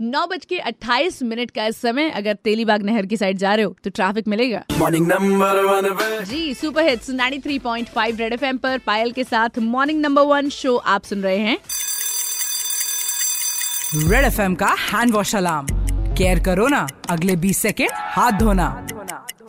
नौ बज के अट्ठाईस मिनट का इस समय। अगर तेलीबाग नहर की साइड जा रहे हो तो ट्रैफ़िक मिलेगा। मॉर्निंग नंबर वन जी सुपर हिट्स 93.5 रेड एफएम पर पायल के साथ मॉर्निंग नंबर वन शो आप सुन रहे हैं। रेड एफ़ एम का हैंड वॉश अलार्म केयर करो ना अगले 20 सेकेंड हाथ धोना।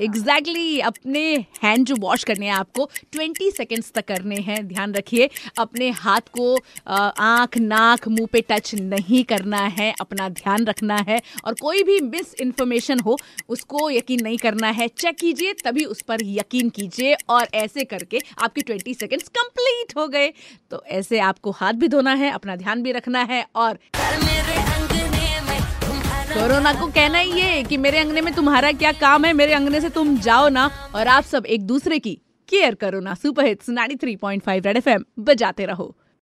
एग्जैक्टली exactly, अपने हैंड जो वॉश करने हैं आपको 20 सेकेंड्स तक करने हैं। ध्यान रखिए अपने हाथ को आँख नाक मुँह पे टच नहीं करना है अपना ध्यान रखना है। और कोई भी मिस इन्फॉर्मेशन हो उसको यकीन नहीं करना है। चेक कीजिए तभी उस पर यकीन कीजिए। और ऐसे करके आपके 20 सेकेंड्स कंप्लीट हो गए। तो ऐसे आपको हाथ भी धोना है अपना ध्यान भी रखना है। और कोरोना को कहना ही ये कि मेरे अंगने में तुम्हारा क्या काम है? मेरे अंगने से तुम जाओ ना और आप सब एक दूसरे की केयर करो ना। सुपर हिट्स 93.5 रेड एफएम बजाते रहो।